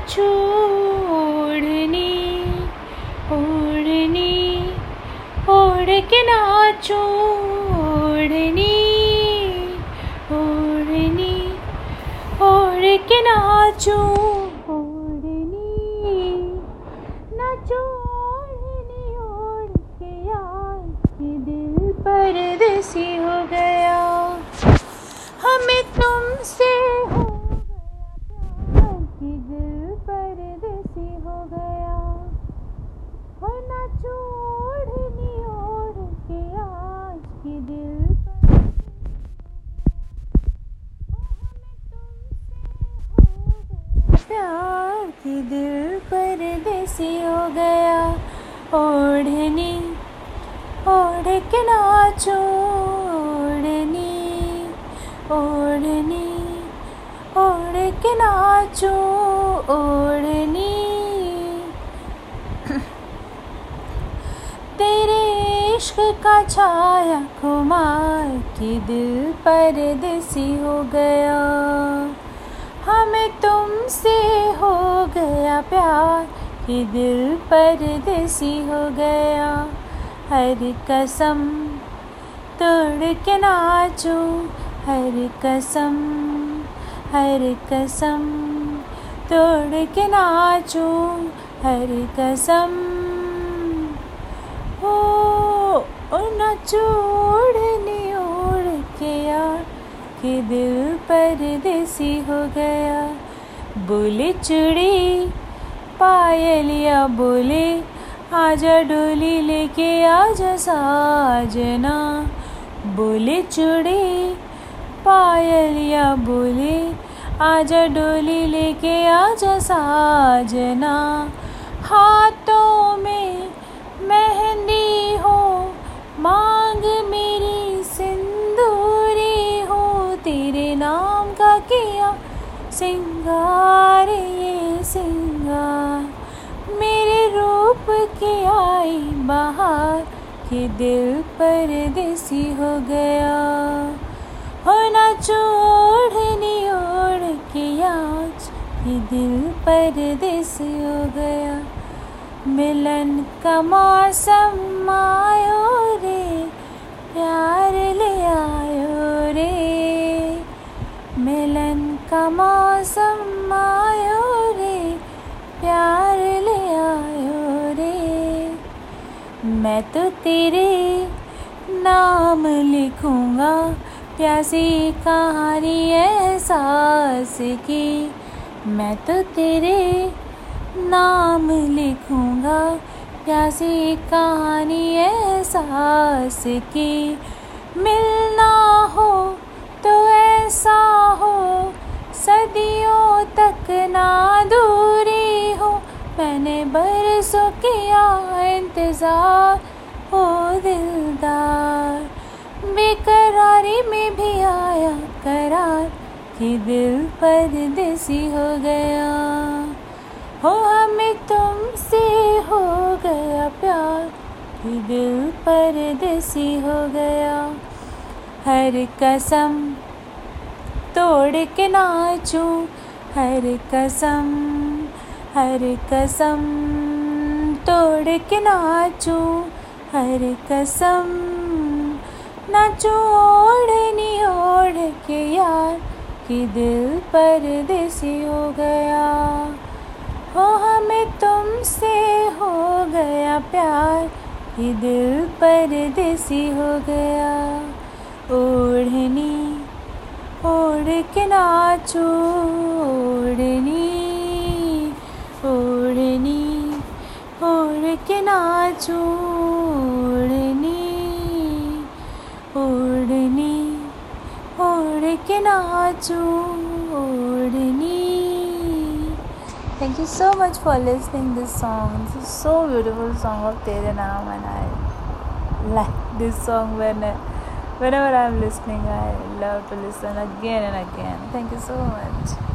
नाचो ओढ़नी, ओढ़ के नाचो ओढ़नी ओढ़नी, ओढ़ के नाचो ओढ़नी ओढ़ के यार के दिल परदेसी हो गया। हमें तुमसे ओढ़नी ओढ़ के नाचो ओढ़नी ओढ़ के नाचो ओढ़नी। तेरे इश्क का छाया खुमार की दिल परदेसी हो गया। हमें तुमसे हो गया प्यार कि दिल परदेसी हो गया, हर कसम तोड़ के नाचो, हर कसम हर कसम तोड़ के नाचो, हर कसम। हो नाचो ओढ़नी ओढ़ के यार, कि दिल परदेसी हो गया बोले चूड़ी पायलिया बोले, आजा डोली लेके आजा साजना। बोले, चुड़ी पायलिया बोले, आजा डोली लेके आजा साजना। हाथों में मेहंदी हो, मांग मेरी सिंदूरी हो, तेरे नाम का किया सिंगार, ये सिंगार। मेरे रूप की आई बाहर, के दिल पर देसी हो गया। हो ना चोढ़नी ओढ़ के आज ये दिल पर देसी हो गया। मिलन का मौसम आयो रे, प्यार ले आयो रे। मिलन का मौसम आयो रे प्यार ले आयो रे मैं तो तेरे नाम लिखूँगा, प्यासी कहानी एहसास की। मैं तो तेरे नाम लिखूँगा, प्यासी कहानी एहसास की। मिलना हो तो ऐसा बरसों किया इंतज़ार हो दिलदार। बेकरारी में भी आया करार, कि दिल पर देसी हो गया। हो हमें तुमसे हो गया प्यार, कि दिल पर देसी हो गया। हर कसम तोड़ के नाचूं, हर कसम हर कसम तोड़ के नाचूं, हर कसम नाचो ओढ़नी ओढ़ के यार कि दिल परदेसी हो गया। हो हमें तुमसे हो गया प्यार, कि दिल परदेसी हो गया। ओढ़नी, ओढ़ के नाचो, ओढ़नी के नाचो ओढ़नी ओढ़नी ओढ़ के नाचो ओढ़नी Thank you so much for listening this song. This is so beautiful song of Tere Naam and I like this song when whenever I'm listening I love to listen again and again. Thank you so much.